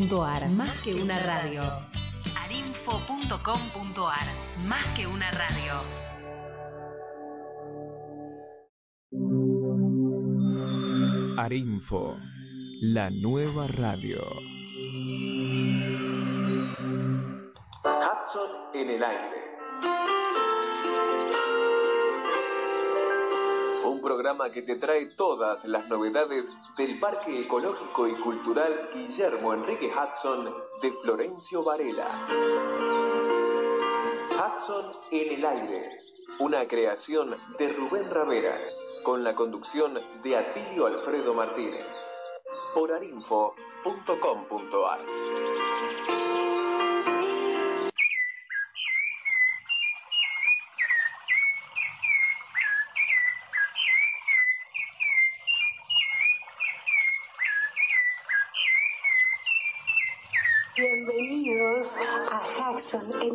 arinfo.com.ar. Más que una radio. arinfo.com.ar. Más que una radio. Arinfo, la nueva radio. Hudson en el aire. Programa que te trae todas las novedades del Parque Ecológico y Cultural Guillermo Enrique Hudson de Florencio Varela. Hudson en el aire, una creación de Rubén Ravera, con la conducción de Atilio Alfredo Martínez, por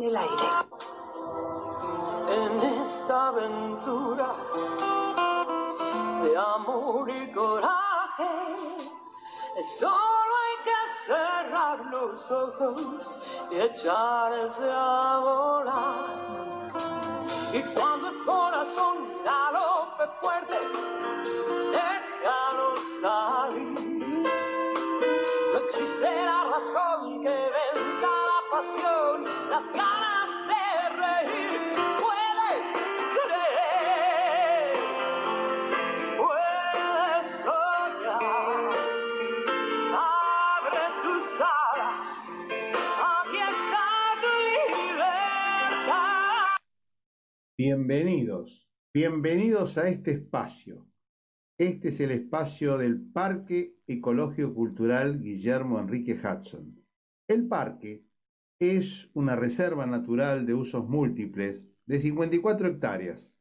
el aire. En esta aventura de amor y coraje, solo hay que cerrar los ojos y echarse a volar. Y cuando el corazón galope fuerte, déjalo salir. No existe la razón que venza pasión, las ganas de reír. Puedes creer, puedes soñar. Abre tus alas, aquí está tu libertad. Bienvenidos, bienvenidos a este espacio. Este es el espacio del Parque Ecológico Cultural Guillermo Enrique Hudson. El parque es una reserva natural de usos múltiples de 54 hectáreas,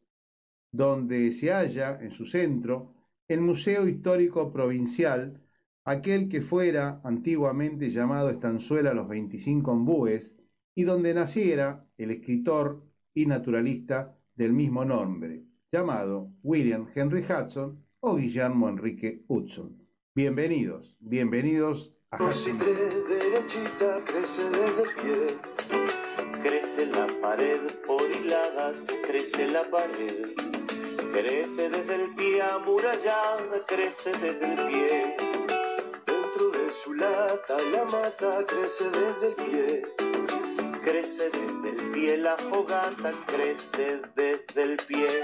donde se halla en su centro el Museo Histórico Provincial, aquel que fuera antiguamente llamado Estanzuela Los 25 Ombúes, y donde naciera el escritor y naturalista del mismo nombre, llamado William Henry Hudson o Guillermo Enrique Hudson. Bienvenidos, bienvenidos a crece desde el pie. Crece la pared por hiladas, crece la pared. Crece desde el pie amurallada, crece desde el pie. Dentro de su lata la mata crece desde el pie. Crece desde el pie la fogata, crece desde el pie.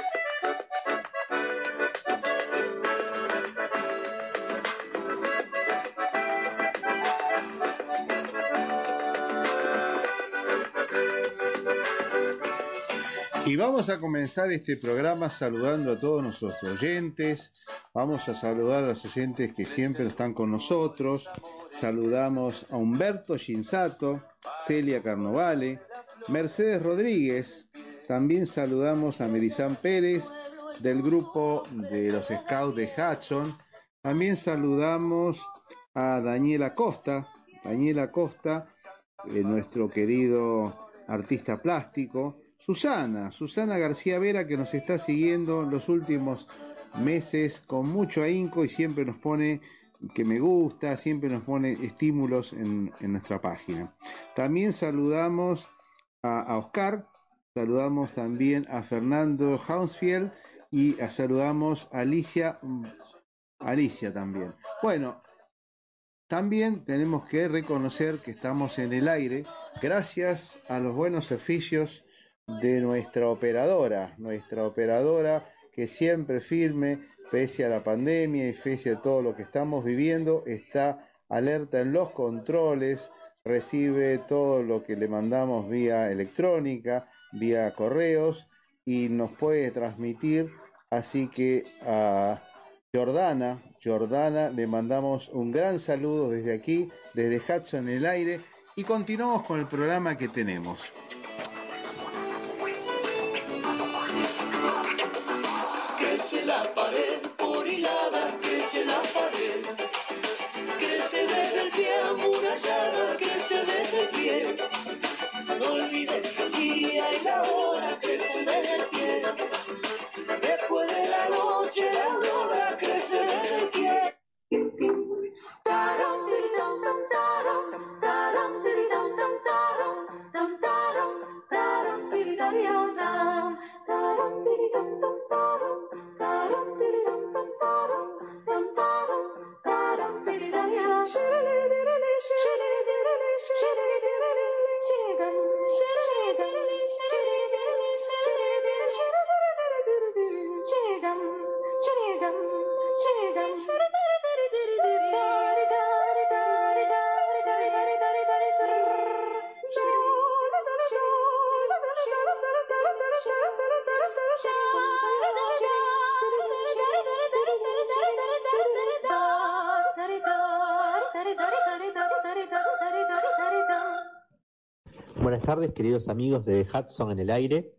Y vamos a comenzar este programa saludando a todos nuestros oyentes. Vamos a saludar a los oyentes que siempre están con nosotros. Saludamos a Humberto Shinsato, Celia Carnovale, Mercedes Rodríguez. También saludamos a Merizán Pérez del grupo de los Scouts de Hudson. También saludamos a Daniela Costa, Daniela Costa, eh, nuestro querido artista plástico. Susana, Susana García Vera, que nos está siguiendo en los últimos meses con mucho ahínco y siempre nos pone que me gusta, siempre nos pone estímulos en, en nuestra página. También saludamos a, a, Oscar, saludamos también a Fernando Hounsfield y a, saludamos a Alicia, Alicia también. Bueno, también tenemos que reconocer que estamos en el aire gracias a los buenos oficios de nuestra operadora, nuestra operadora que siempre firme, pese a la pandemia y pese a todo lo que estamos viviendo, está alerta en los controles, recibe todo lo que le mandamos vía electrónica, vía correos y nos puede transmitir. Así que a Jordana, Jordana, le mandamos un gran saludo desde aquí, desde Hudson en el aire y continuamos con el programa que tenemos. Amurallada, crece desde. No olvides que el día y la hora crecen desde el pie. Después de la noche, la aurora Buenas tardes, queridos amigos de Hudson en el aire.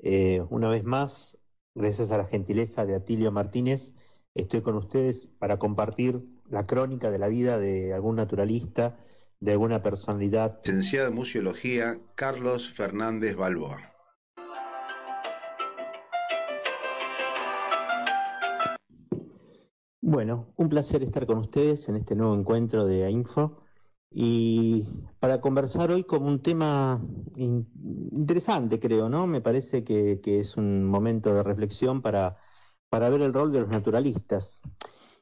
Eh, una vez más, gracias a la gentileza de Atilio Martínez, estoy con ustedes para compartir la crónica de la vida de algún naturalista, de alguna personalidad. Licenciado en Museología, Carlos Fernández Balboa. Bueno, un placer estar con ustedes en este nuevo encuentro de Info y para conversar hoy con un tema in- interesante, creo, ¿no? Me parece que, que es un momento de reflexión para, para ver el rol de los naturalistas.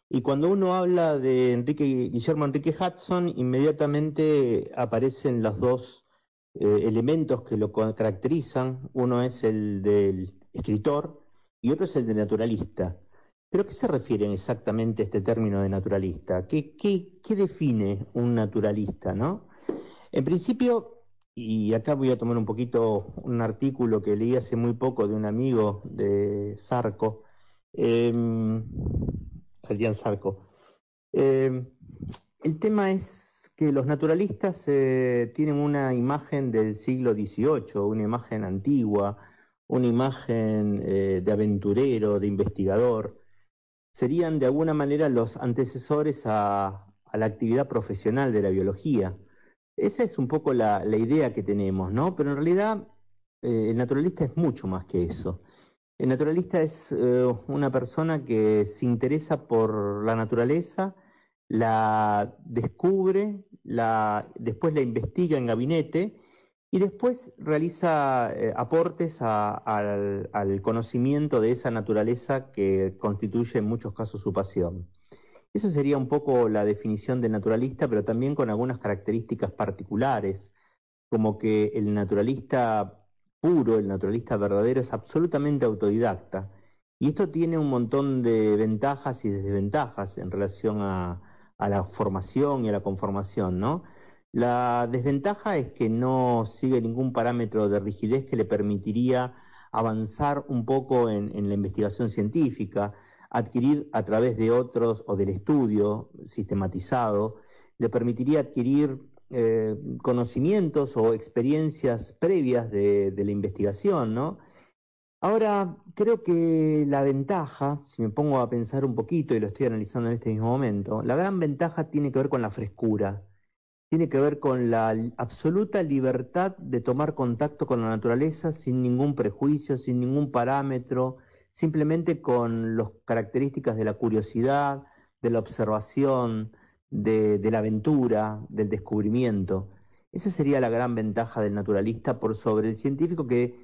Y cuando uno habla de Enrique, Guillermo Enrique Hudson, inmediatamente aparecen los dos eh, elementos que lo caracterizan. Uno es el del escritor y otro es el del naturalista. ¿Pero a qué se refieren exactamente este término de naturalista? ¿Qué, define un naturalista, no? En principio, y acá voy a tomar un poquito un artículo que leí hace muy poco de un amigo de Sarco, eh, Adrián Sarco. Eh, el tema es que los naturalistas eh, tienen una imagen del siglo XVIII, una imagen antigua, una imagen eh, de aventurero, de investigador. Serían de alguna manera los antecesores a, la actividad profesional de la biología. Esa es un poco la, la idea que tenemos, ¿no? Pero en realidad eh, el naturalista es mucho más que eso. El naturalista es eh, una persona que se interesa por la naturaleza, la descubre, la, después la investiga en gabinete y después realiza eh, aportes al, conocimiento de esa naturaleza que constituye en muchos casos su pasión. Esa sería un poco la definición del naturalista, pero también con algunas características particulares, como que el naturalista puro, el naturalista verdadero, es absolutamente autodidacta. Y esto tiene un montón de ventajas y desventajas en relación a, a la formación y a la conformación, ¿no? La desventaja es que no sigue ningún parámetro de rigidez que le permitiría avanzar un poco en, la investigación científica, adquirir a través de otros o del estudio sistematizado, le permitiría adquirir eh, conocimientos o experiencias previas de, de la investigación, ¿no? Ahora, creo que la ventaja, si me pongo a pensar un poquito y lo estoy analizando en este mismo momento, la gran ventaja tiene que ver con la frescura, tiene que ver con la absoluta libertad de tomar contacto con la naturaleza sin ningún prejuicio, sin ningún parámetro, simplemente con las características de la curiosidad, de la observación, de, de la aventura, del descubrimiento. Esa sería la gran ventaja del naturalista por sobre el científico que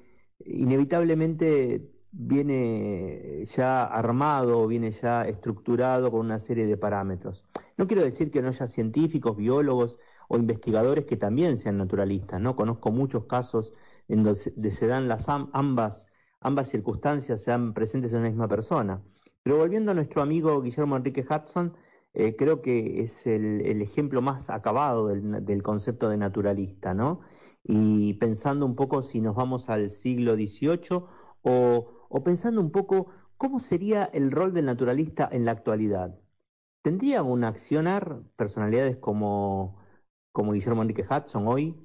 inevitablemente viene ya armado, viene ya estructurado con una serie de parámetros. No quiero decir que no haya científicos, biólogos o investigadores que también sean naturalistas, ¿no? Conozco muchos casos en donde se- dan las am- ambas, ambas circunstancias, se dan presentes en una misma persona. Pero volviendo a nuestro amigo Guillermo Enrique Hudson, eh, creo que es el, ejemplo más acabado del, del concepto de naturalista, ¿no? Y pensando un poco si nos vamos al siglo XVIII o, o pensando un poco cómo sería el rol del naturalista en la actualidad. ¿Tendría un accionar personalidades como, como Guillermo Enrique Hudson hoy,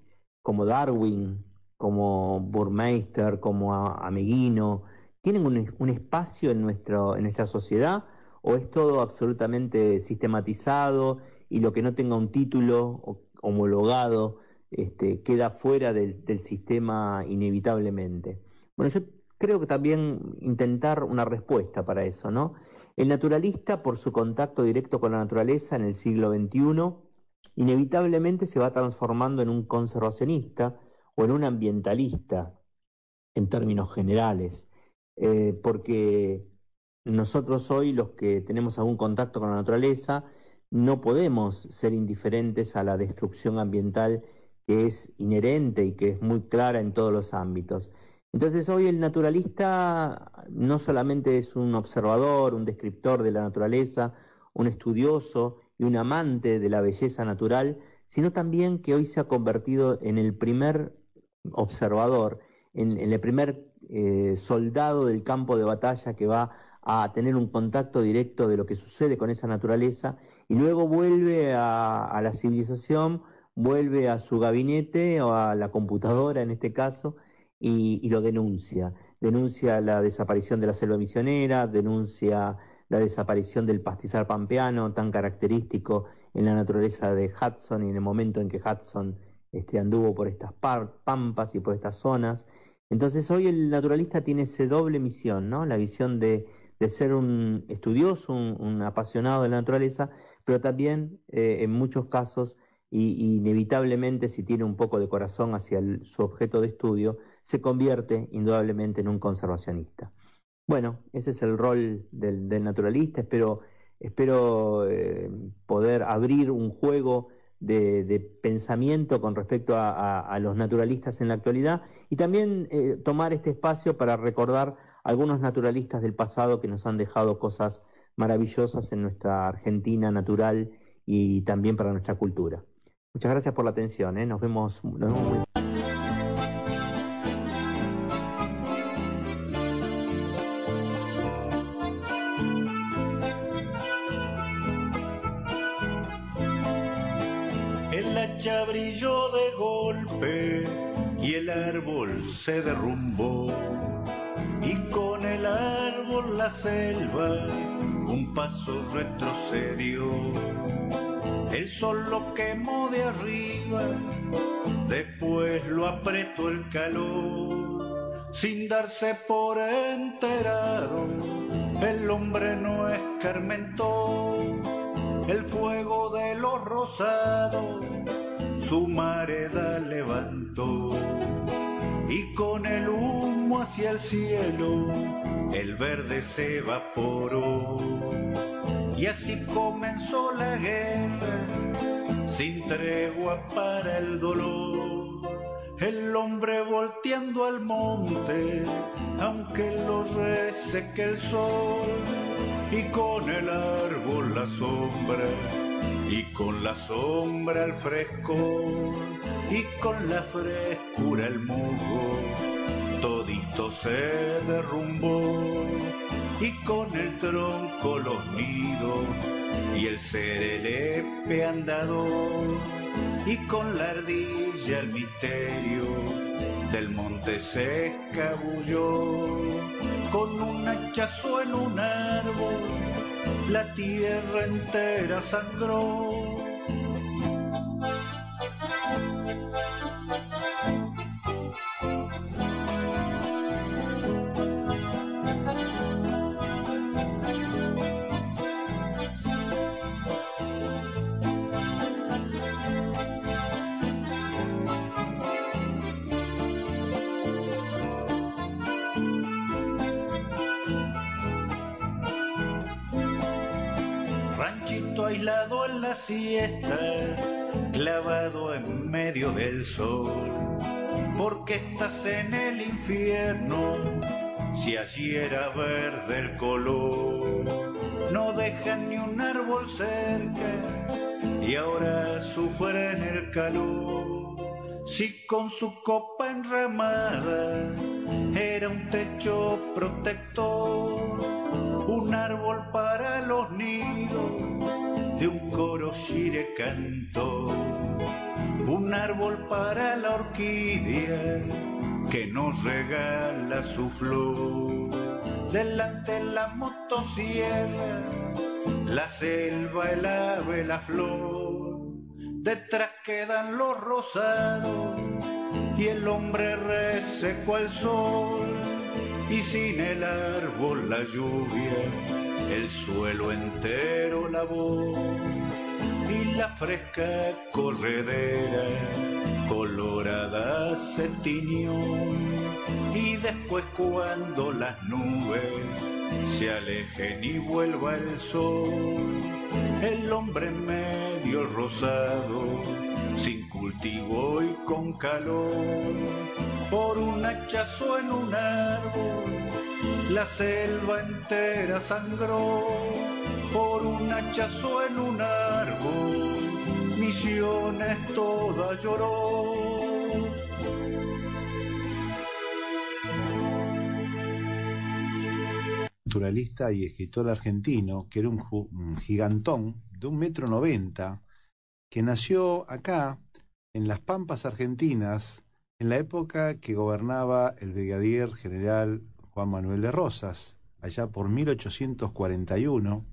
como Darwin, como Burmeister, como Ameguino? ¿Tienen un, es- un espacio en, en nuestra sociedad o es todo absolutamente sistematizado y lo que no tenga un título homologado este, queda fuera del, del sistema inevitablemente? Bueno, yo creo que también intentar una respuesta para eso, ¿no? El naturalista, por su contacto directo con la naturaleza en el siglo XXI, inevitablemente se va transformando en un conservacionista o en un ambientalista, en términos generales, eh, porque nosotros hoy, los que tenemos algún contacto con la naturaleza, no podemos ser indiferentes a la destrucción ambiental que es inherente y que es muy clara en todos los ámbitos. Entonces hoy el naturalista no solamente es un observador, un descriptor de la naturaleza, un estudioso y un amante de la belleza natural, sino también que hoy se ha convertido en el primer observador, en, el primer eh, soldado del campo de batalla que va a tener un contacto directo de lo que sucede con esa naturaleza y luego vuelve a, la civilización vuelve a su gabinete o a la computadora en este caso y lo denuncia. Denuncia la desaparición de la selva misionera, denuncia la desaparición del pastizal pampeano tan característico en la naturaleza de Hudson y en el momento en que Hudson este, anduvo por estas pampas y por estas zonas. Entonces hoy el naturalista tiene esa doble misión, ¿no? La visión de, de ser un estudioso, un, apasionado de la naturaleza, pero también eh, en muchos casos, y, inevitablemente si tiene un poco de corazón hacia su objeto de estudio, se convierte indudablemente en un conservacionista. Bueno, ese es el rol del, del naturalista, espero, espero eh, poder abrir un juego de, pensamiento con respecto a, los naturalistas en la actualidad y también eh, tomar este espacio para recordar algunos naturalistas del pasado que nos han dejado cosas maravillosas en nuestra Argentina natural y también para nuestra cultura. Muchas gracias por la atención, ¿eh? nos vemos, nos se derrumbó y con el árbol la selva un paso retrocedió. El sol lo quemó de arriba, después lo apretó el calor, sin darse por enterado, el hombre no escarmentó. El fuego de los rosados, su mareda levantó y con el humo hacia el cielo el verde se evaporó. Y así comenzó la guerra, sin tregua para el dolor. El hombre volteando al monte, aunque lo reseque el sol, y con el árbol la sombra, y con la sombra el frescor, y con la frescura el musgo todito se derrumbó. Y con el tronco los nidos y el serelepe andador y con la ardilla el misterio del monte se escabulló con un hachazo en un árbol la tierra entera sangró la siesta, clavado en medio del sol, porque estás en el infierno, si allí era verde el color, no dejan ni un árbol cerca, y ahora sufren el calor, si con su copa enramada era un techo protector, un árbol para los nidos de un coro shire cantó, un árbol para la orquídea que nos regala su flor. Delante la motosierra, la selva, el ave, la flor. Detrás quedan los rosados y el hombre reseco al sol. Y sin el árbol la lluvia el suelo entero lavó y la fresca corredera colorada se tiñó. Y después cuando las nubes se alejen y vuelva el sol el hombre medio rosado sin cultivo y con calor por un hachazo en un árbol la selva entera sangró por un hachazo en un árbol, Misiones toda lloró. Naturalista y escritor argentino, que era un, un gigantón de un metro noventa, que nació acá en las Pampas Argentinas, en la época que gobernaba el brigadier general Juan Manuel de Rosas, allá por 1841,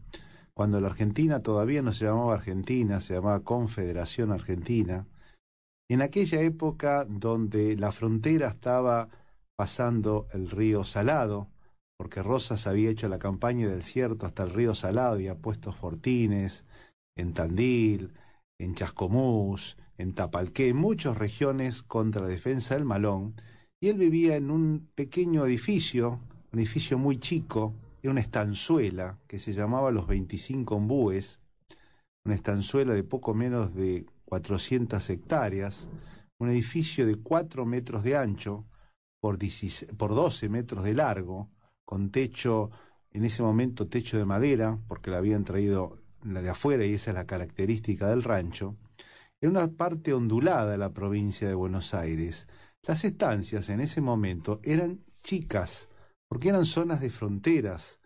cuando la Argentina todavía no se llamaba Argentina, se llamaba Confederación Argentina, en aquella época donde la frontera estaba pasando el río Salado, porque Rosas había hecho la campaña del desierto hasta el río Salado y ha puesto fortines en Tandil, en Chascomús, en Tapalqué, en muchas regiones contra la defensa del Malón, y él vivía en un pequeño edificio, un edificio muy chico, era una estanzuela que se llamaba Los 25 Ombúes, una estanzuela de poco menos de 400 hectáreas, un edificio de 4 metros de ancho por, por 12 metros de largo, con techo, en ese momento techo de madera, porque la habían traído la de afuera y esa es la característica del rancho, en una parte ondulada de la provincia de Buenos Aires. Las estancias en ese momento eran chicas, porque eran zonas de fronteras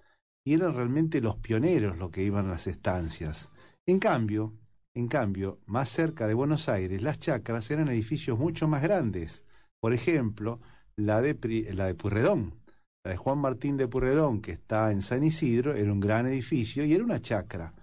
y eran realmente los pioneros los que iban a las estancias. En cambio, en cambio, más cerca de Buenos Aires, las chacras eran edificios mucho más grandes. Por ejemplo, la de, la de Purredón, la de Juan Martín de Purredón, que está en San Isidro, era un gran edificio y era una chacra.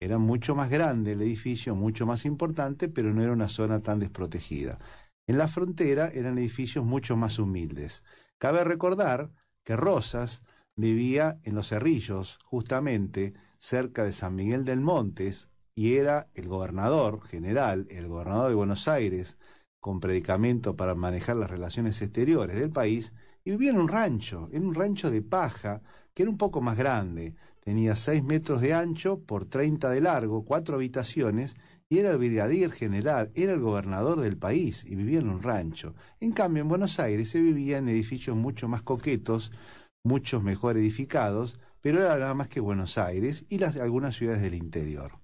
Era mucho más grande el edificio, mucho más importante, pero no era una zona tan desprotegida. En la frontera eran edificios mucho más humildes. Cabe recordar que Rosas vivía en Los Cerrillos, justamente cerca de San Miguel del Montes, y era el gobernador general, el gobernador de Buenos Aires, con predicamento para manejar las relaciones exteriores del país, y vivía en un rancho, en un rancho de paja, que era un poco más grande, Tenía seis metros de ancho por treinta de largo, cuatro habitaciones, y era el brigadier general, era el gobernador del país y vivía en un rancho. En cambio, en Buenos Aires se vivía en edificios mucho más coquetos, muchos mejor edificados, pero era nada más que Buenos Aires y las, algunas ciudades del interior.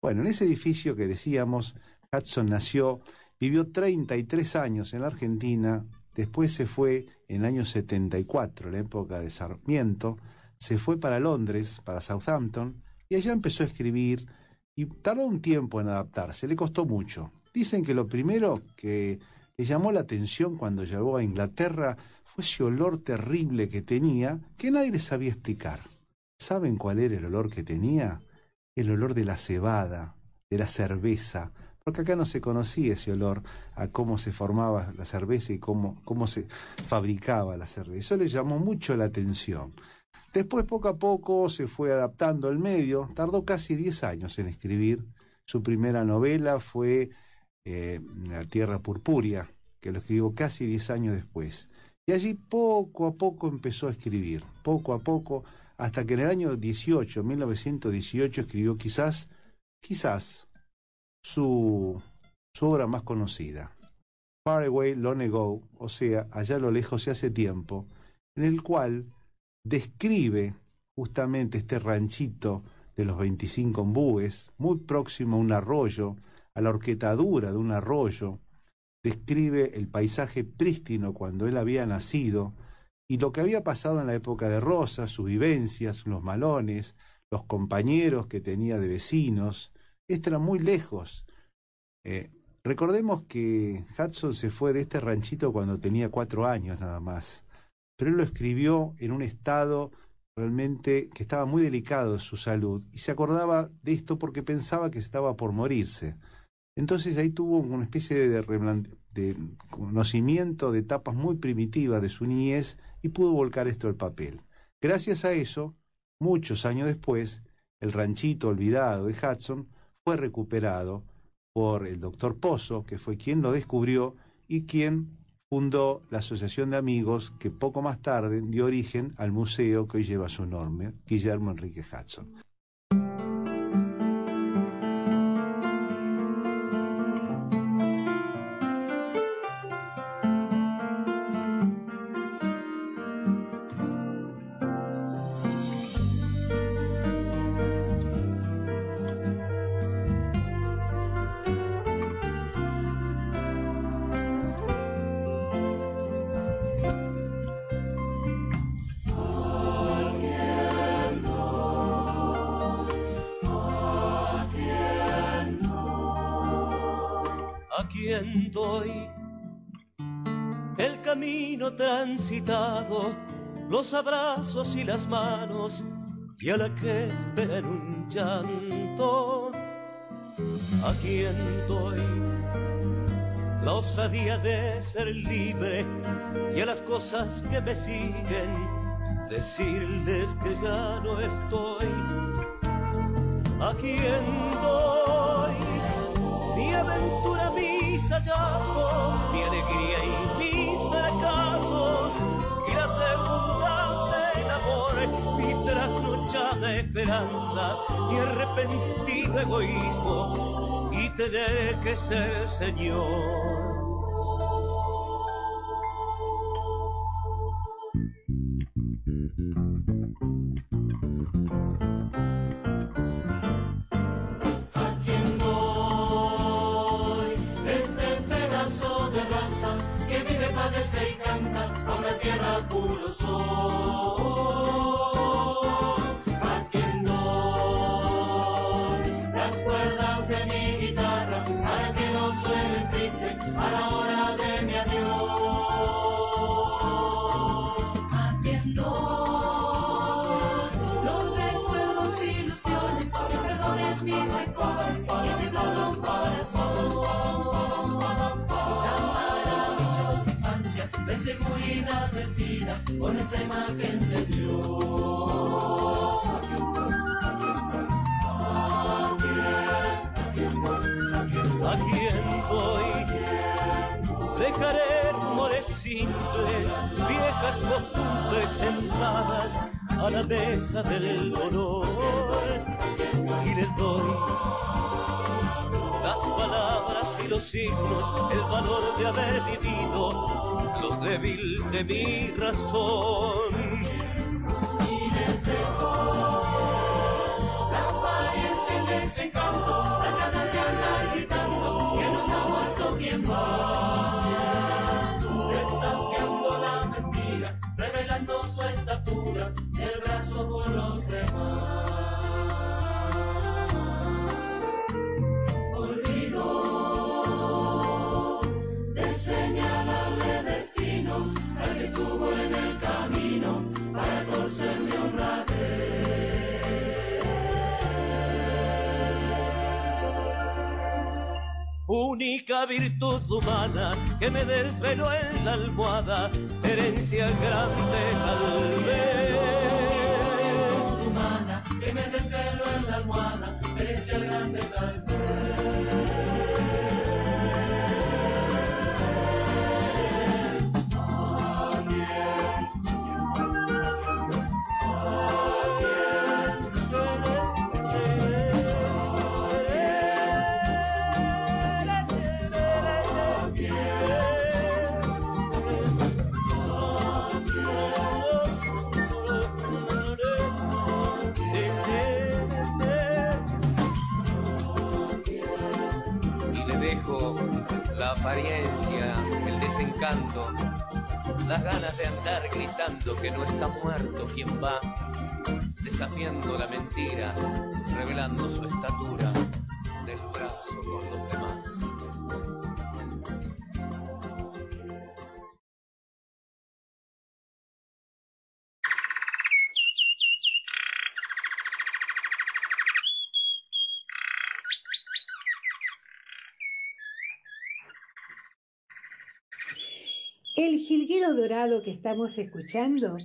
Bueno, en ese edificio que decíamos, Hudson nació, vivió 33 años en la Argentina, después se fue en el año 74, en la época de Sarmiento, se fue para Londres, para Southampton, y allá empezó a escribir y tardó un tiempo en adaptarse, le costó mucho. Dicen que lo primero que le llamó la atención cuando llegó a Inglaterra fue ese olor terrible que tenía que nadie le sabía explicar. ¿Saben cuál era el olor que tenía? El olor de la cebada, de la cerveza, porque acá no se conocía ese olor a cómo se formaba la cerveza y cómo, cómo se fabricaba la cerveza. Eso le llamó mucho la atención. Después, poco a poco, se fue adaptando al medio. Tardó casi 10 años en escribir. Su primera novela fue eh, La Tierra Purpúrea, que lo escribió casi 10 años después. Y allí poco a poco empezó a escribir, poco a poco, hasta que en el año 18, 1918, escribió quizás, quizás, su, obra más conocida, Far Away Long Ago, o sea, allá a lo lejos y hace tiempo, en el cual describe justamente este ranchito de los 25 ombúes, muy próximo a un arroyo, a la horquetadura de un arroyo, describe el paisaje prístino cuando él había nacido y lo que había pasado en la época de Rosa, sus vivencias, los malones, los compañeros que tenía de vecinos. Esto era muy lejos. Eh, recordemos que Hudson se fue de este ranchito cuando tenía cuatro años nada más pero él lo escribió en un estado realmente que estaba muy delicado de su salud y se acordaba de esto porque pensaba que estaba por morirse. Entonces ahí tuvo una especie de, de conocimiento de etapas muy primitivas de su niñez y pudo volcar esto al papel. Gracias a eso, muchos años después, el ranchito olvidado de Hudson fue recuperado por el doctor Pozo, que fue quien lo descubrió y quien fundó la Asociación de Amigos que poco más tarde dio origen al museo que hoy lleva su nombre, Guillermo Enrique Hudson. Los abrazos y las manos, y a la que espera en un llanto, a quien doy la osadía de ser libre y a las cosas que me siguen, decirles que ya no estoy. A quien doy mi aventura, mis hallazgos, mi alegría y trasnochada esperanza, mi arrepentido egoísmo, y tener que ser Señor. A la hora de mi adiós? ¿A quién doy los recuerdos, ilusiones, mis perdones, mis recordes y este blando corazón? Tan maravillosa infancia, la inseguridad vestida con esa imagen de Dios. Dejaré rumores simples, viejas costumbres sentadas a la mesa del dolor y les doy las palabras y los signos, el valor de haber vivido, lo débil de mi razón. Única virtud humana que me desveló en la almohada, herencia grande tal vez. humana que me desvelo en la almohada, herencia grande tal y que no está muerto quien va, desafiando la mentira, revelando su estatura del brazo con los El jilguero dorado que estamos escuchando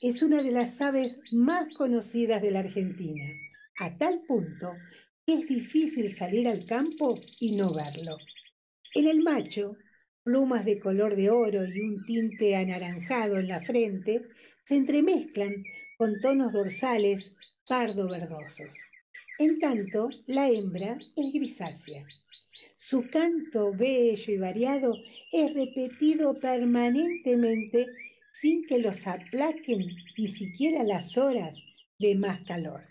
es una de las aves más conocidas de la Argentina, a tal punto que es difícil salir al campo y no verlo. En el macho, plumas de color de oro y un tinte anaranjado en la frente se entremezclan con tonos dorsales pardo verdosos. En tanto, la hembra es grisácea. Su canto bello y variado es repetido permanentemente sin que los aplaquen ni siquiera las horas de más calor.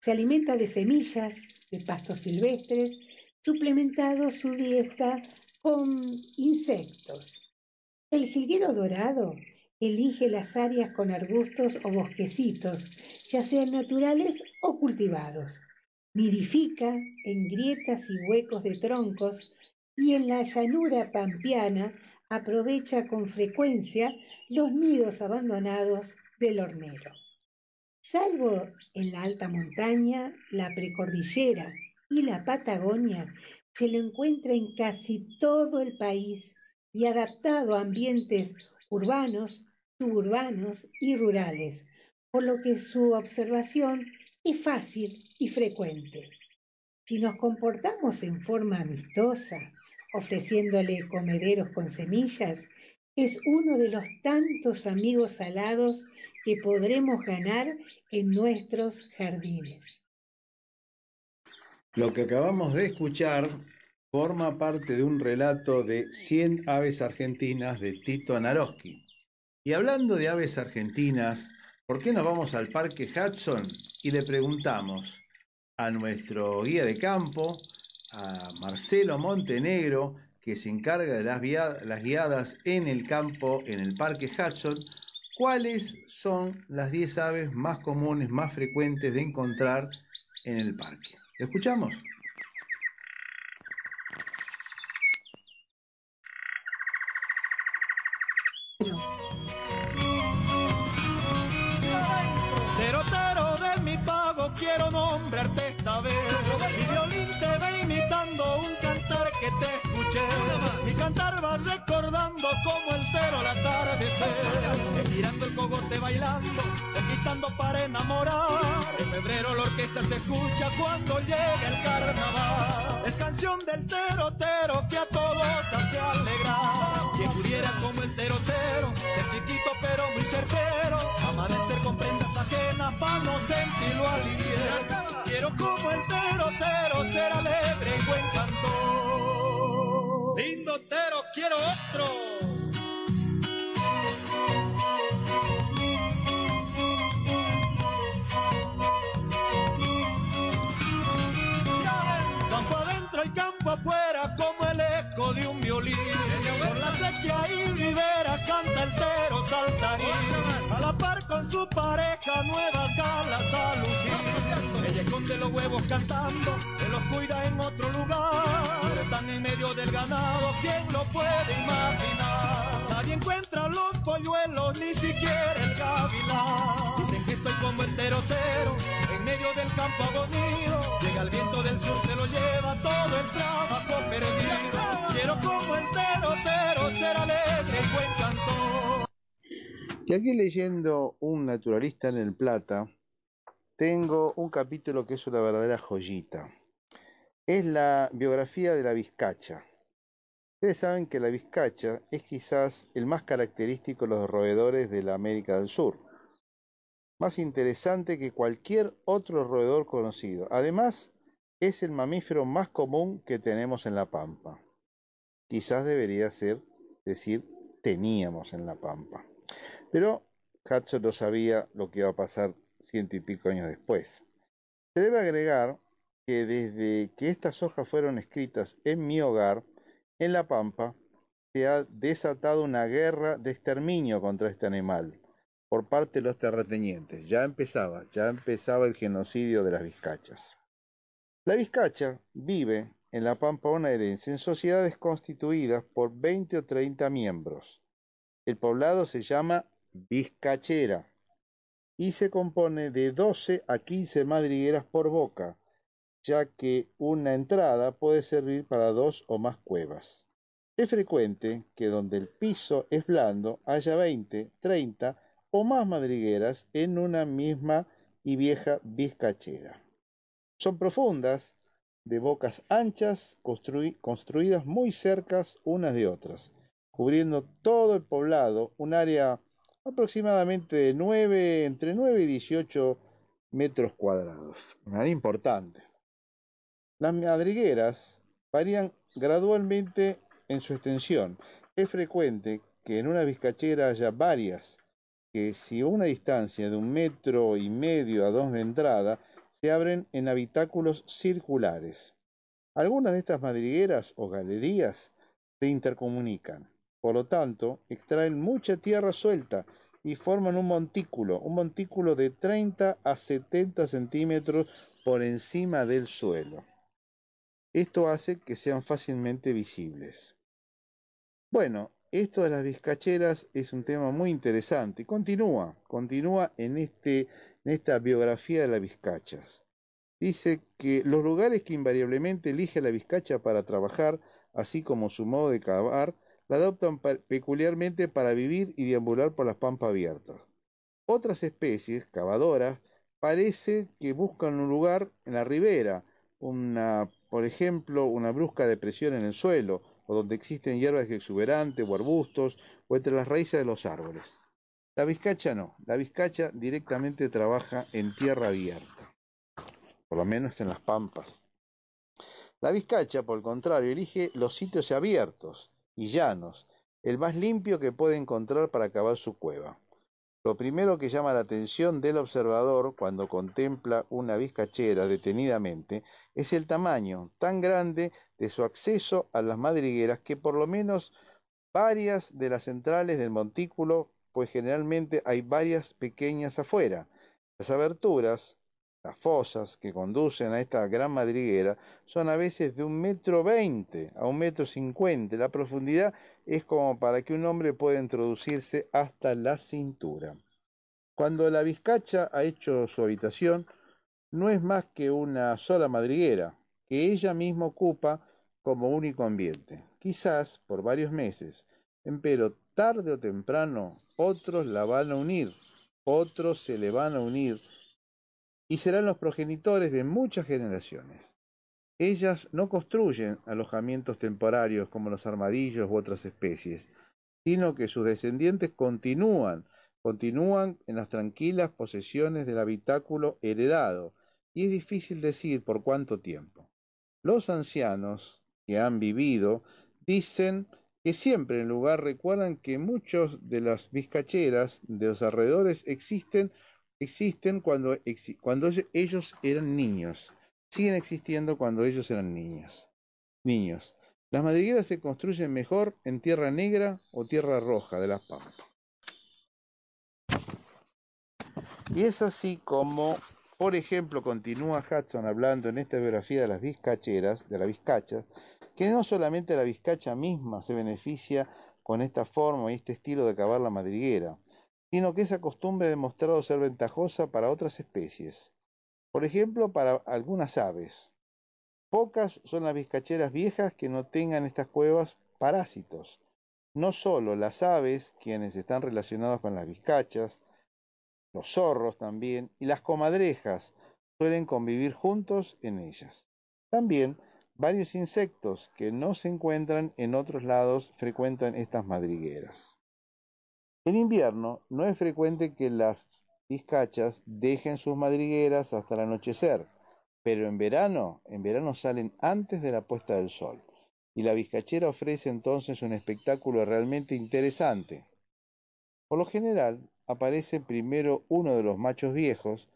Se alimenta de semillas, de pastos silvestres, suplementado su dieta con insectos. El jilguero dorado elige las áreas con arbustos o bosquecitos, ya sean naturales o cultivados. Nidifica en grietas y huecos de troncos y en la llanura pampeana aprovecha con frecuencia los nidos abandonados del hornero. Salvo en la alta montaña, la precordillera y la Patagonia, se lo encuentra en casi todo el país y adaptado a ambientes urbanos, suburbanos y rurales, por lo que su observación es fácil y frecuente. Si nos comportamos en forma amistosa, ofreciéndole comederos con semillas, es uno de los tantos amigos alados que podremos ganar en nuestros jardines. Lo que acabamos de escuchar forma parte de un relato de 100 aves argentinas de Tito Naroski. Y hablando de aves argentinas, ¿por qué no vamos al Parque Hudson y le preguntamos a nuestro guía de campo, a Marcelo Montenegro, que se encarga de las, las guiadas en el campo, en el Parque Hudson, cuáles son las 10 aves más comunes, más frecuentes de encontrar en el parque. ¿Lo escuchamos? Recordando como el tero al atardecer. Estirando el cogote bailando, conquistando para enamorar. En febrero la orquesta se escucha cuando llega el carnaval. Es canción del tero, tero que a todos hace alegrar. Quien pudiera como el tero, tero, ser chiquito pero muy certero. Amanecer con prendas ajenas para no sentirlo aliviar. Quiero como el tero, tero, ser alegre y buen cantor. Lindo tero, quiero otro. Campo adentro y campo afuera como el eco de un violín. Con la sequía y ribera canta el tero saltarín. A la par con su pareja nuevas galas a esconde los huevos cantando, se los cuida en otro lugar. Pero están en medio del ganado, ¿quién lo puede imaginar? Nadie encuentra los polluelos, ni siquiera el gavilán. Dicen que estoy como el terotero, en medio del campo agonio. Llega el viento del sur, se lo lleva todo el trabajo perdido. Quiero como el terotero, ser alegre y buen cantor. Y aquí leyendo Un naturalista en el Plata, tengo un capítulo que es una verdadera joyita. Es la biografía de la vizcacha. Ustedes saben que la vizcacha es quizás el más característico de los roedores de la América del Sur. Más interesante que cualquier otro roedor conocido. Además, es el mamífero más común que tenemos en la Pampa. Quizás debería ser decir teníamos en la Pampa. Pero Hudson no sabía lo que iba a pasar ciento y pico años después. Se debe agregar que desde que estas hojas fueron escritas en mi hogar, en La Pampa, se ha desatado una guerra de exterminio contra este animal por parte de los terratenientes. Ya empezaba, ya empezaba el genocidio de las vizcachas. La vizcacha vive en la Pampa bonaerense en sociedades constituidas por 20 o 30 miembros. El poblado se llama Vizcachera y se compone de 12 a 15 madrigueras por boca, ya que una entrada puede servir para dos o más cuevas. Es frecuente que donde el piso es blando haya 20, 30 o más madrigueras en una misma y vieja vizcachera. Son profundas, de bocas anchas, construidas muy cercas unas de otras, cubriendo todo el poblado, un área aproximadamente de 9, entre 9 y 18 metros cuadrados. Un área importante. Las madrigueras varían gradualmente en su extensión. Es frecuente que en una vizcachera haya varias, que si una distancia de un metro y medio a dos de entrada, se abren en habitáculos circulares. Algunas de estas madrigueras o galerías se intercomunican. Por lo tanto, extraen mucha tierra suelta y forman un montículo, un montículo de 30 a 70 centímetros por encima del suelo. Esto hace que sean fácilmente visibles. Bueno, esto de las vizcacheras es un tema muy interesante. Continúa, continúa en, este, en esta biografía de las vizcachas. Dice que los lugares que invariablemente elige la vizcacha para trabajar, así como su modo de cavar, la adoptan peculiarmente para vivir y deambular por las pampas abiertas. Otras especies, cavadoras, parece que buscan un lugar en la ribera, una, por ejemplo, una brusca depresión en el suelo, o donde existen hierbas exuberantes o arbustos, o entre las raíces de los árboles. La vizcacha no, la vizcacha directamente trabaja en tierra abierta, por lo menos en las pampas. La vizcacha, por el contrario, elige los sitios abiertos y llanos, el más limpio que puede encontrar para cavar su cueva. Lo primero que llama la atención del observador cuando contempla una vizcachera detenidamente es el tamaño tan grande de su acceso a las madrigueras que por lo menos varias de las centrales del montículo, pues generalmente hay varias pequeñas afuera. Las aberturas, las fosas que conducen a esta gran madriguera son a veces de un metro veinte a un metro cincuenta. La profundidad es como para que un hombre pueda introducirse hasta la cintura. Cuando la vizcacha ha hecho su habitación, no es más que una sola madriguera, que ella misma ocupa como único ambiente, quizás por varios meses, pero tarde o temprano otros la van a unir, otros se le van a unir, y serán los progenitores de muchas generaciones. Ellas no construyen alojamientos temporarios como los armadillos u otras especies, sino que sus descendientes continúan, continúan en las tranquilas posesiones del habitáculo heredado, y es difícil decir por cuánto tiempo. Los ancianos que han vivido dicen que siempre en el lugar recuerdan que muchos de las vizcacheras de los alrededores existen, existen cuando, cuando ellos eran niños siguen existiendo cuando ellos eran niños. Niños. Las madrigueras se construyen mejor en tierra negra o tierra roja de la pampa. Y es así como, por ejemplo, continúa Hudson hablando en esta biografía de las vizcacheras, de la vizcacha, que no solamente la vizcacha misma se beneficia con esta forma y este estilo de cavar la madriguera, sino que esa costumbre ha demostrado ser ventajosa para otras especies. Por ejemplo, para algunas aves. Pocas son las vizcacheras viejas que no tengan estas cuevas parásitos. No solo las aves, quienes están relacionadas con las vizcachas, los zorros también, y las comadrejas suelen convivir juntos en ellas. También varios insectos que no se encuentran en otros lados frecuentan estas madrigueras. En invierno no es frecuente que las vizcachas dejen sus madrigueras hasta el anochecer, pero en verano, en verano salen antes de la puesta del sol, y la vizcachera ofrece entonces un espectáculo realmente interesante. Por lo general, aparece primero uno de los machos viejos,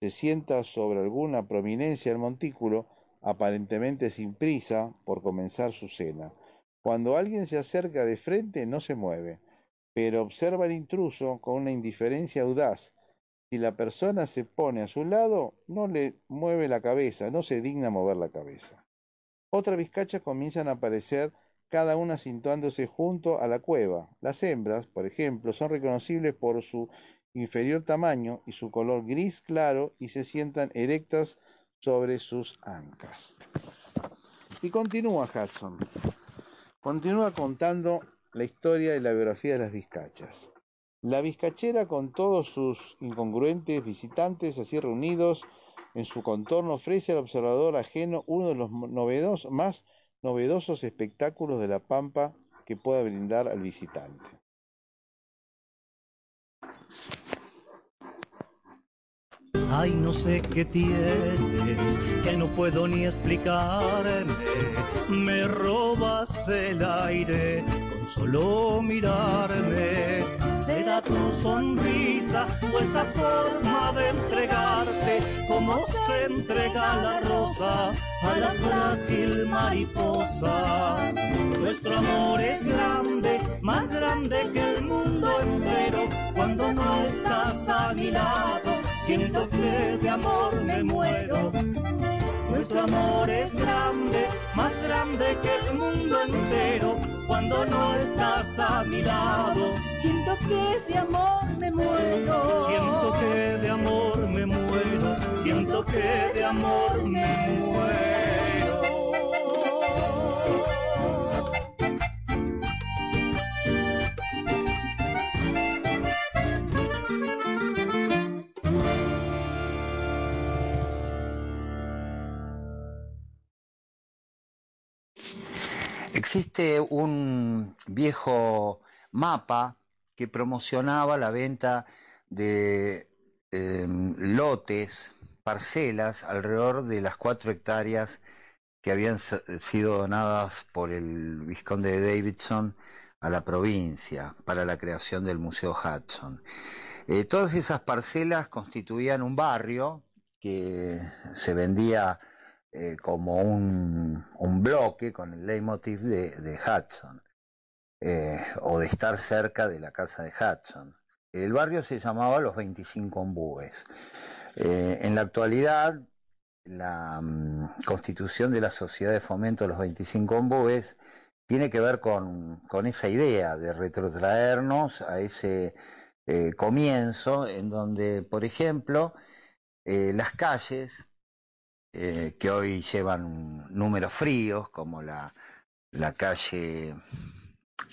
se sienta sobre alguna prominencia del montículo, aparentemente sin prisa por comenzar su cena. Cuando alguien se acerca de frente no se mueve, pero observa al intruso con una indiferencia audaz, si la persona se pone a su lado, no le mueve la cabeza, no se digna mover la cabeza. Otras vizcachas comienzan a aparecer cada una situándose junto a la cueva. Las hembras, por ejemplo, son reconocibles por su inferior tamaño y su color gris claro y se sientan erectas sobre sus ancas. Y continúa Hudson. Continúa contando la historia y la biografía de las vizcachas. La vizcachera con todos sus incongruentes visitantes así reunidos en su contorno ofrece al observador ajeno uno de los más novedosos espectáculos de la pampa que pueda brindar al visitante. Ay, no sé qué tienes, que no puedo ni explicarme. Me robas el aire solo mirarme. Será tu sonrisa o esa forma de entregarte como se entrega la rosa a la frágil mariposa. Nuestro amor es grande, más grande que el mundo entero cuando no estás a mi lado siento que de amor me muero. Nuestro amor es grande, más grande que el mundo entero. Cuando no estás a mi lado, siento que de amor me muero. Siento que de amor me muero. Siento que de amor me muero. Existe un viejo mapa que promocionaba la venta de eh, lotes, parcelas, alrededor de las cuatro hectáreas que habían sido donadas por el vizconde de Davidson a la provincia para la creación del Museo Hudson. Eh, todas esas parcelas constituían un barrio que se vendía eh, como un, un, bloque con el leitmotiv de, de Hudson, eh, o de estar cerca de la casa de Hudson. El barrio se llamaba Los 25 Ombúes. Eh, en la actualidad, la um, constitución de la Sociedad de Fomento de los 25 Ombúes tiene que ver con, con esa idea de retrotraernos a ese comienzo en donde, por ejemplo, las calles eh, que hoy llevan números fríos, como la, la calle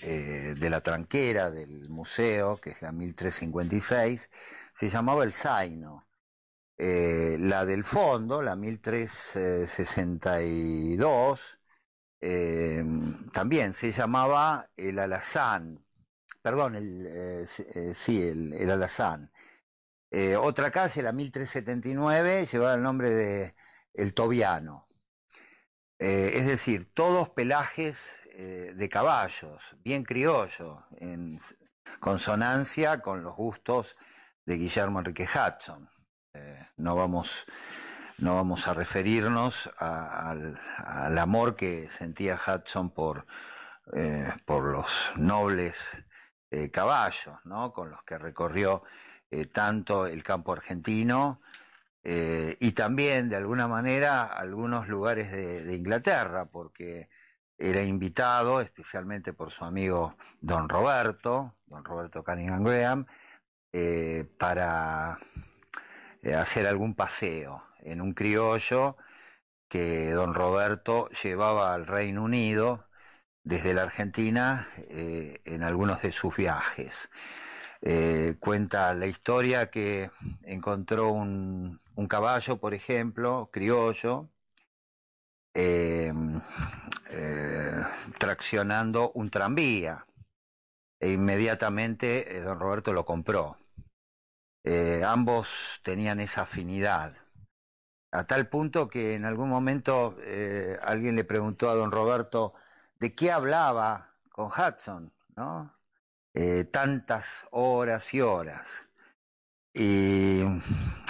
eh, de la tranquera del museo, que es la 1356, se llamaba el Zaino. Eh, la del fondo, la 1362, también se llamaba el Alazán, perdón, el, sí, el, el Alazán. otra calle, la 1379, llevaba el nombre de el tobiano. Eh, es decir, todos pelajes eh, de caballos, bien criollo, en consonancia con los gustos de Guillermo Enrique Hudson. Eh, no, vamos, no vamos a referirnos al, amor que sentía Hudson por, por los nobles caballos, ¿no? con los que recorrió tanto el campo argentino eh, y también, de alguna manera, algunos lugares de, Inglaterra, porque era invitado, especialmente por su amigo Don Roberto, Don Roberto Cunningham Graham, eh, para eh, hacer algún paseo en un criollo que Don Roberto llevaba al Reino Unido desde la Argentina en algunos de sus viajes. Cuenta la historia que encontró un, un caballo, por ejemplo, criollo, eh, eh, traccionando un tranvía. E inmediatamente don Roberto lo compró. ambos tenían esa afinidad. A tal punto que en algún momento alguien le preguntó a don Roberto de qué hablaba con Hudson, ¿no? eh, tantas horas y horas. Y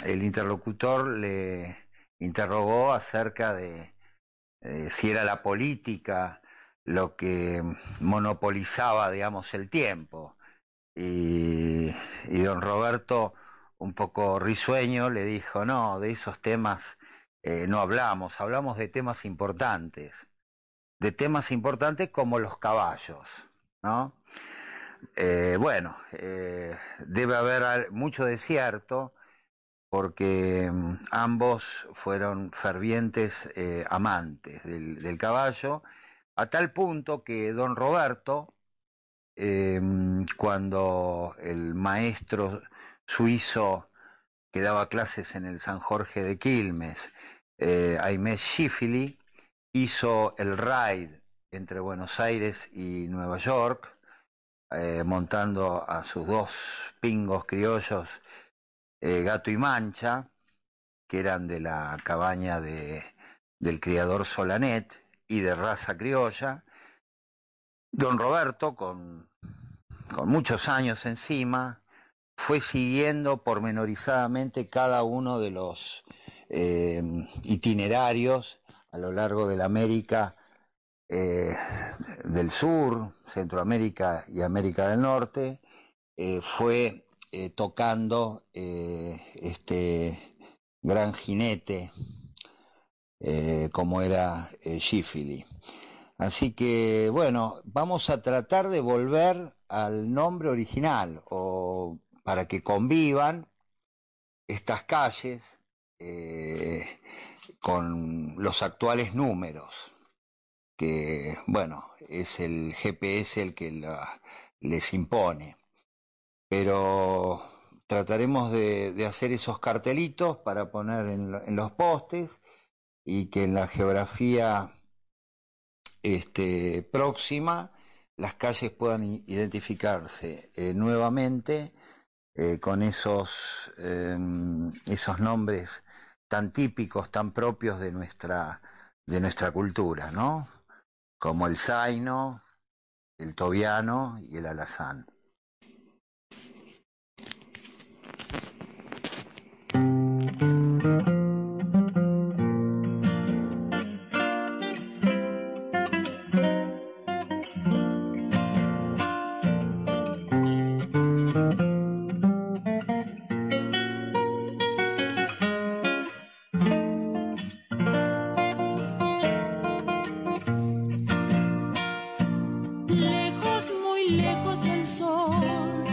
el interlocutor le interrogó acerca de eh, si era la política lo que monopolizaba, digamos, el tiempo. Y, don Roberto, un poco risueño, le dijo, no, de esos temas eh, no hablamos, hablamos de temas importantes, de temas importantes como los caballos, ¿no? Eh, bueno, eh, debe haber mucho desierto porque um, ambos fueron fervientes eh, amantes del, caballo, a tal punto que don Roberto, cuando el maestro suizo que daba clases en el San Jorge de Quilmes, Aimé Schifili, hizo el raid entre Buenos Aires y Nueva York, eh, montando a sus dos pingos criollos, eh, Gato y Mancha, que eran de la cabaña de, del criador Solanet y de raza criolla. Don Roberto, con, con muchos años encima, fue siguiendo pormenorizadamente cada uno de los eh, itinerarios a lo largo de la América eh, del Sur, Centroamérica y América del Norte, eh, fue eh, tocando este gran jinete como era Gifili. Así que, bueno, vamos a tratar de volver al nombre original, o para que convivan estas calles con los actuales números, que, bueno, es el GPS el que les impone. Pero trataremos de, hacer esos cartelitos para poner en, lo- en los postes y que en la geografía este, próxima las calles puedan identificarse eh, nuevamente eh, con esos, em, esos nombres tan típicos, tan propios de nuestra, de nuestra cultura, ¿no? Como el zaino, el tobiano y el alazán. Lejos, del sol,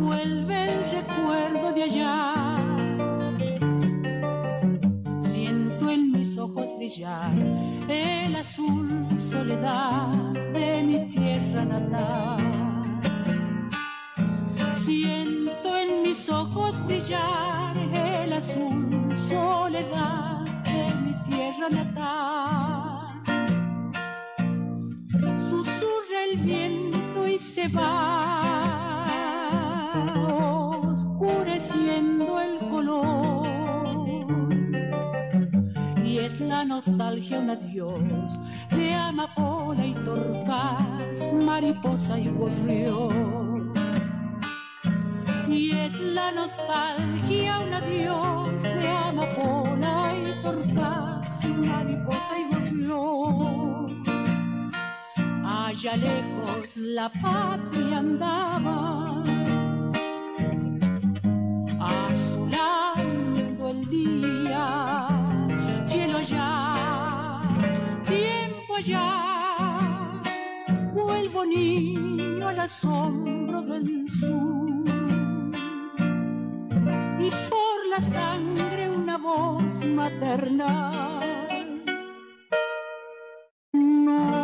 vuelve el recuerdo de allá. Siento en mis ojos brillar el azul soledad de mi tierra natal. Siento en mis ojos brillar el azul soledad de mi tierra natal va oscureciendo el color. Y es la nostalgia un adiós de amapola y torcas mariposa y gorrión. Y es la nostalgia un adiós de amapola y torcas mariposa y gorrión allá lejos la patria andaba, azulando el día, cielo allá, tiempo allá, vuelvo niño al asombro del sur, y por la sangre una voz maternal. nombra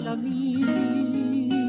la vida.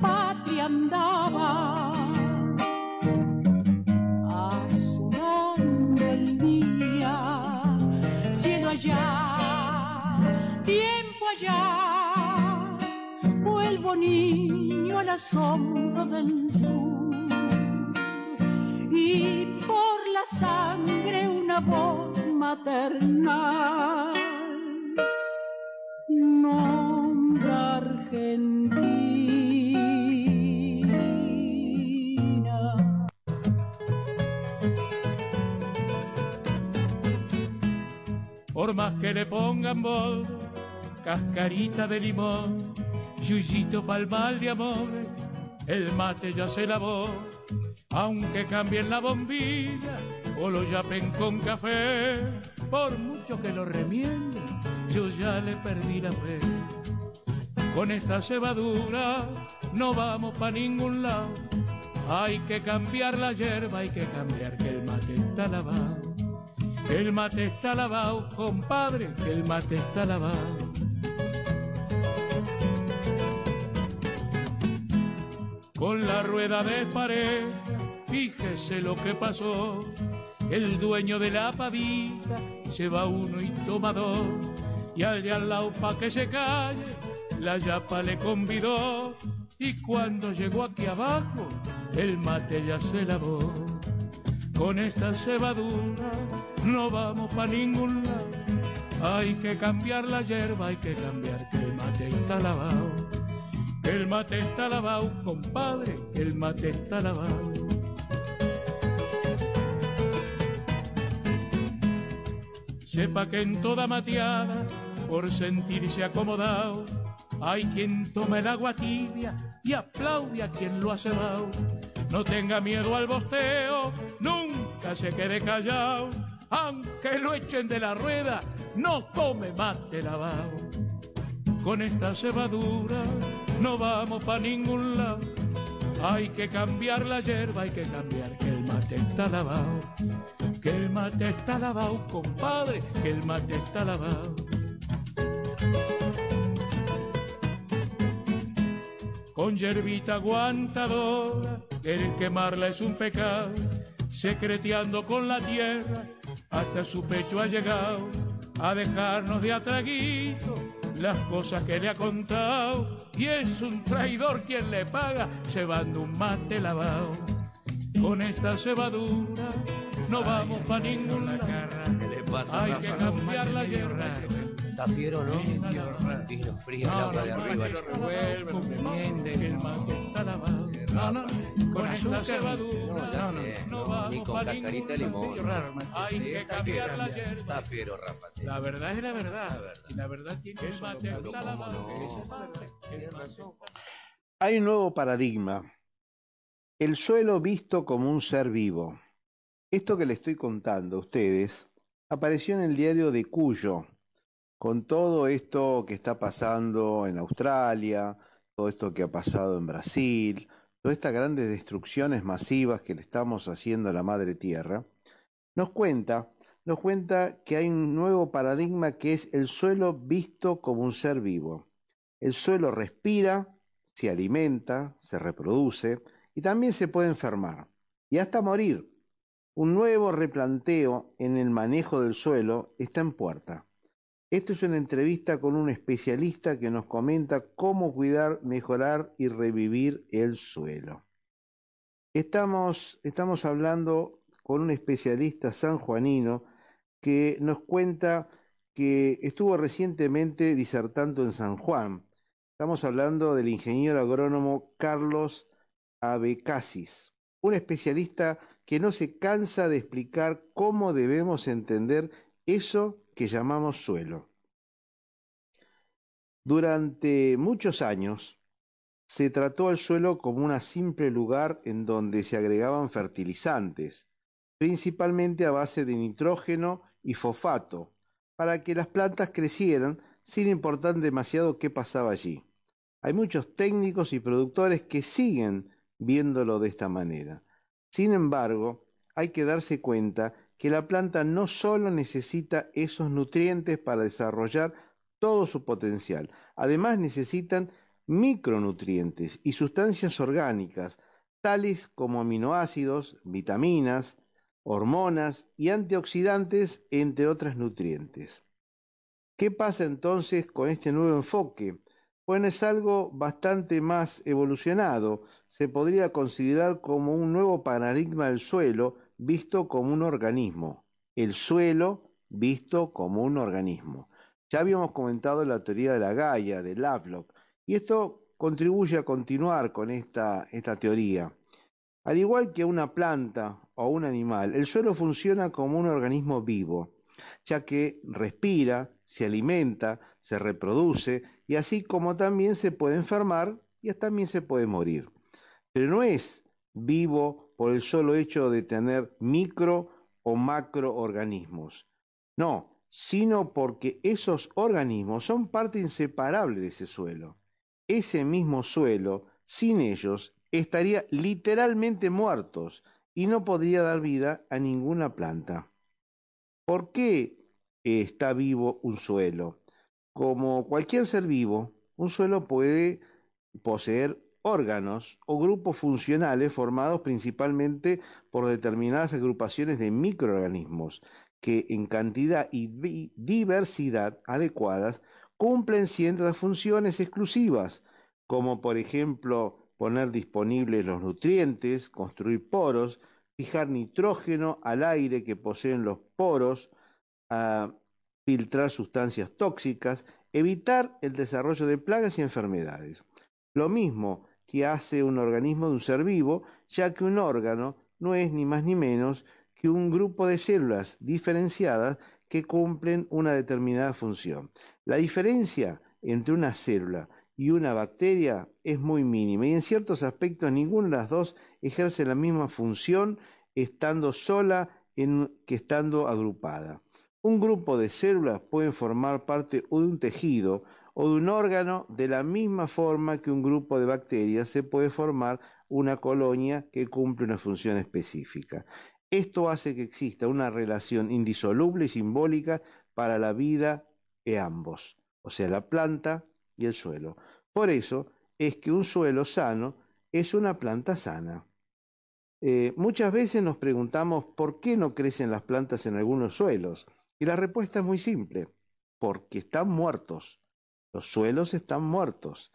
Patria andaba, azulando el día, cielo allá, tiempo allá, vuelvo niño al asombro del sur, y por la sangre una voz maternal. Nombra Argentina. Por más que le pongan bol, cascarita de limón, yuyito pa'l mal de amores, el mate ya se lavó, aunque cambien la bombilla o lo yapen con café, por mucho que lo remienden, yo ya le perdí la fe. Con esta cebadura no vamos pa' ningún lado, hay que cambiar la hierba, hay que cambiar que el mate está lavado. El mate está lavado, compadre, el mate está lavado. Con la rueda de pared, fíjese lo que pasó. El dueño de la pavita lleva uno y toma dos. Y al de al lado pa' que se calle, la yapa le convidó. Y cuando llegó aquí abajo, el mate ya se lavó. Con esta cebadura no vamos pa' ningún lado. Hay que cambiar la hierba, hay que cambiar que el mate está lavado. Que el mate está lavado, compadre, que el mate está lavado. Sepa que en toda mateada, por sentirse acomodado, hay quien toma el agua tibia y aplaude a quien lo ha cebado. No tenga miedo al bosteo, nunca se quede callado, aunque lo echen de la rueda, no tome mate lavado. Con esta cebadura no vamos pa' ningún lado. Hay que cambiar la hierba, hay que cambiar que el mate está lavado. Que el mate está lavado, compadre, que el mate está lavado. Con hierbita aguantadora, el quemarla es un pecado. Secreteando con la tierra, hasta su pecho ha llegado a dejarnos de atraguito las cosas que le ha contado y es un traidor quien le paga cebando un mate lavado. Con esta cebadura no vamos pa' ningún lado. Hay que cambiar la hierba. Está fiero, ¿no? Y nos fría el agua de arriba. El mate está lavado. No, no, con esta cebadura No, no, no vamos Ni con cascarita limón. Hay que cambiar la hierba. Está fiero, Rafa. sí. La verdad es la verdad. Y la verdad tiene la. El mate Hay un nuevo paradigma. El suelo visto como un ser vivo. Esto que le estoy contando a ustedes apareció en el diario de Cuyo, con todo esto que está pasando en Australia, todo esto que ha pasado en Brasil, todas estas grandes destrucciones masivas que le estamos haciendo a la madre tierra, nos cuenta, nos cuenta que hay un nuevo paradigma que es el suelo visto como un ser vivo. El suelo respira, se alimenta, se reproduce y también se puede enfermar y hasta morir. Un nuevo replanteo en el manejo del suelo está en puerta. Esto es una entrevista con un especialista que nos comenta cómo cuidar, mejorar y revivir el suelo. Estamos, estamos hablando con un especialista sanjuanino que nos cuenta que estuvo recientemente disertando en San Juan. Estamos hablando del ingeniero agrónomo Carlos Abecasis, un especialista que no se cansa de explicar cómo debemos entender eso que llamamos suelo. Durante muchos años se trató al suelo como un simple lugar en donde se agregaban fertilizantes, principalmente a base de nitrógeno y fosfato, para que las plantas crecieran sin importar demasiado qué pasaba allí. Hay muchos técnicos y productores que siguen viéndolo de esta manera. Sin embargo, hay que darse cuenta que la planta no solo necesita esos nutrientes para desarrollar todo su potencial, además necesitan micronutrientes y sustancias orgánicas, tales como aminoácidos, vitaminas, hormonas y antioxidantes, entre otros nutrientes. ¿Qué pasa entonces con este nuevo enfoque? Bueno, es algo bastante más evolucionado. Se podría considerar como un nuevo paradigma del suelo visto como un organismo. El suelo visto como un organismo. Ya habíamos comentado la teoría de la Gaia, de Lovelock, y esto contribuye a continuar con esta, esta teoría. Al igual que una planta o un animal, el suelo funciona como un organismo vivo. ya que respira, se alimenta, se reproduce y así como también se puede enfermar y también se puede morir. Pero no es vivo por el solo hecho de tener micro o macroorganismos. No, sino porque esos organismos son parte inseparable de ese suelo. Ese mismo suelo, sin ellos, estaría literalmente muertos y no podría dar vida a ninguna planta. ¿Por qué está vivo un suelo? Como cualquier ser vivo, un suelo puede poseer órganos o grupos funcionales formados principalmente por determinadas agrupaciones de microorganismos que en cantidad y diversidad adecuadas cumplen ciertas funciones exclusivas, como por ejemplo poner disponibles los nutrientes, construir poros, fijar nitrógeno al aire que poseen los poros, a filtrar sustancias tóxicas, evitar el desarrollo de plagas y enfermedades. Lo mismo que hace un organismo de un ser vivo, ya que un órgano no es ni más ni menos que un grupo de células diferenciadas que cumplen una determinada función. La diferencia entre una célula y una bacteria es muy mínima y en ciertos aspectos ninguna de las dos ejerce la misma función estando sola que estando agrupada. Un grupo de células pueden formar parte de un tejido o de un órgano de la misma forma que un grupo de bacterias se puede formar una colonia que cumple una función específica. Esto hace que exista una relación indisoluble y simbólica para la vida de ambos, o sea, la planta y el suelo. Por eso es que un suelo sano es una planta sana. Eh, muchas veces nos preguntamos por qué no crecen las plantas en algunos suelos. Y la respuesta es muy simple, porque están muertos. Los suelos están muertos.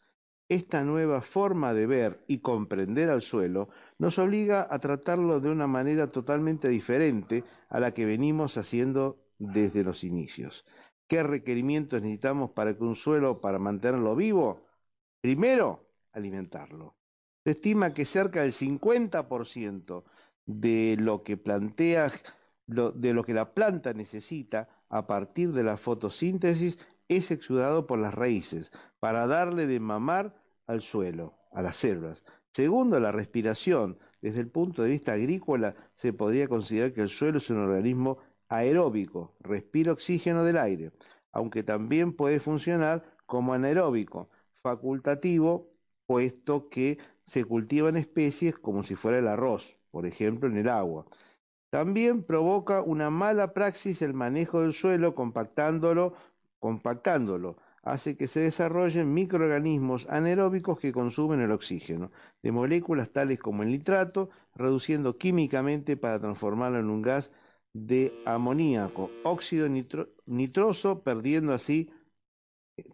Esta nueva forma de ver y comprender al suelo nos obliga a tratarlo de una manera totalmente diferente a la que venimos haciendo desde los inicios. ¿Qué requerimientos necesitamos para que un suelo, para mantenerlo vivo? Primero, alimentarlo. Se estima que cerca del 50% de lo que plantea, de lo que la planta necesita a partir de la fotosíntesis es exudado por las raíces para darle de mamar al suelo, a las células. Segundo, la respiración. Desde el punto de vista agrícola, se podría considerar que el suelo es un organismo aeróbico, respira oxígeno del aire, aunque también puede funcionar como anaeróbico, facultativo, puesto que se cultivan especies como si fuera el arroz, por ejemplo en el agua. También provoca una mala praxis el manejo del suelo compactándolo compactándolo, hace que se desarrollen microorganismos anaeróbicos que consumen el oxígeno, de moléculas tales como el nitrato, reduciendo químicamente para transformarlo en un gas de amoníaco, óxido nitroso, perdiendo así,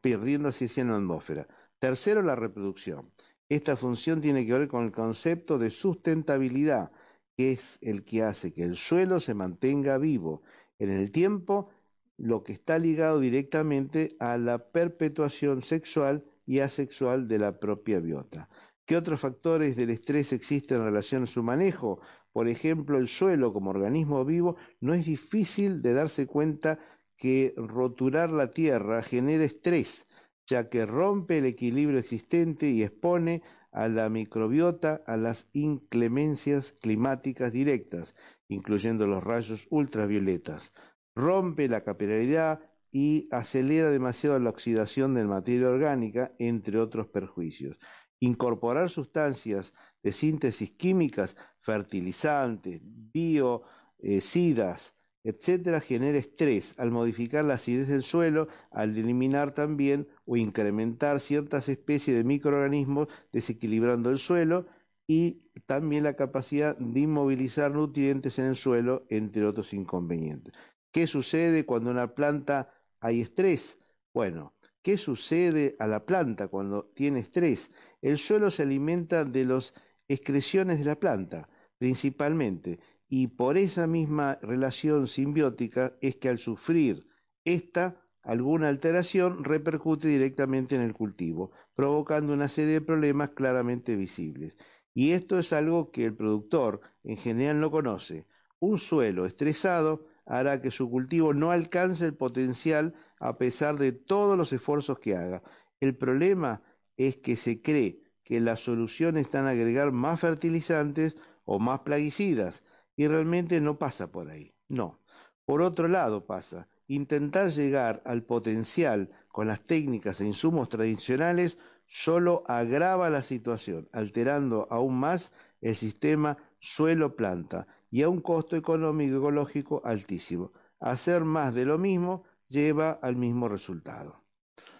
perdiendo así en la atmósfera. Tercero, la reproducción. Esta función tiene que ver con el concepto de sustentabilidad, que es el que hace que el suelo se mantenga vivo en el tiempo lo que está ligado directamente a la perpetuación sexual y asexual de la propia biota. ¿Qué otros factores del estrés existen en relación a su manejo? Por ejemplo, el suelo como organismo vivo no es difícil de darse cuenta que roturar la tierra genera estrés, ya que rompe el equilibrio existente y expone a la microbiota a las inclemencias climáticas directas, incluyendo los rayos ultravioletas rompe la capilaridad y acelera demasiado la oxidación de materia orgánica, entre otros perjuicios. Incorporar sustancias de síntesis químicas, fertilizantes, biocidas, etcétera, genera estrés al modificar la acidez del suelo, al eliminar también o incrementar ciertas especies de microorganismos desequilibrando el suelo y también la capacidad de inmovilizar nutrientes en el suelo, entre otros inconvenientes. ¿Qué sucede cuando en una planta hay estrés? Bueno, ¿qué sucede a la planta cuando tiene estrés? El suelo se alimenta de las excreciones de la planta, principalmente, y por esa misma relación simbiótica es que al sufrir esta alguna alteración repercute directamente en el cultivo, provocando una serie de problemas claramente visibles. Y esto es algo que el productor en general no conoce. Un suelo estresado hará que su cultivo no alcance el potencial a pesar de todos los esfuerzos que haga. El problema es que se cree que la solución está en agregar más fertilizantes o más plaguicidas y realmente no pasa por ahí. No. Por otro lado pasa, intentar llegar al potencial con las técnicas e insumos tradicionales solo agrava la situación, alterando aún más el sistema suelo-planta y a un costo económico y ecológico altísimo. Hacer más de lo mismo lleva al mismo resultado.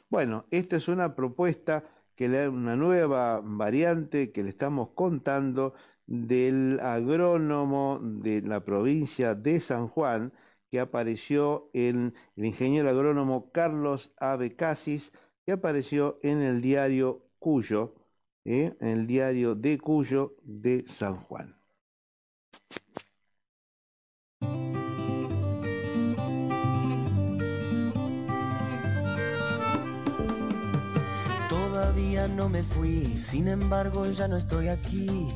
Bueno, esta es una propuesta que le una nueva variante que le estamos contando del agrónomo de la provincia de San Juan, que apareció en el ingeniero agrónomo Carlos Ave Casis, que apareció en el diario Cuyo, ¿eh? en el diario de Cuyo de San Juan. No me fui, sin embargo ya no estoy aquí.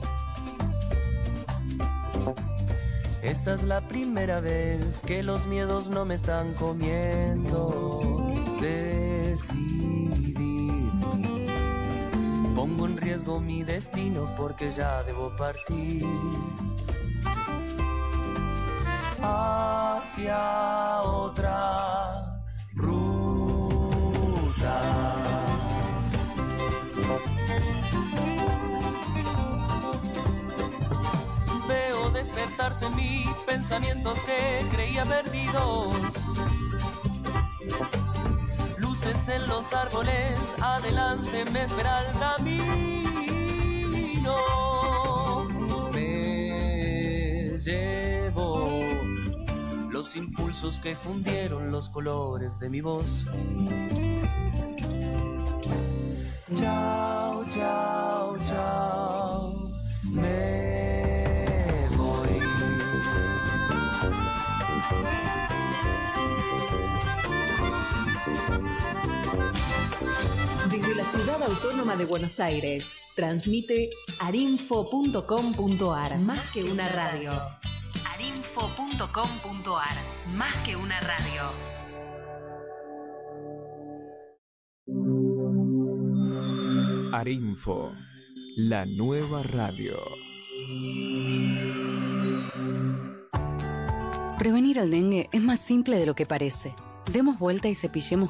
Esta es la primera vez que los miedos no me están comiendo. Decidir. Pongo en riesgo mi destino porque ya debo partir. Hacia otra Veo despertarse en pensamientos que creía perdidos. Luces en los árboles, adelante me espera el camino. Me llevo los impulsos que fundieron los colores de mi voz. Chao, chao, ciudad autónoma de Buenos Aires, transmite arinfo.com.ar. Más que una radio. arinfo.com.ar. Más que una radio. Arinfo, la nueva radio. Prevenir el dengue es más simple de lo que parece. Demos vuelta y cepillemos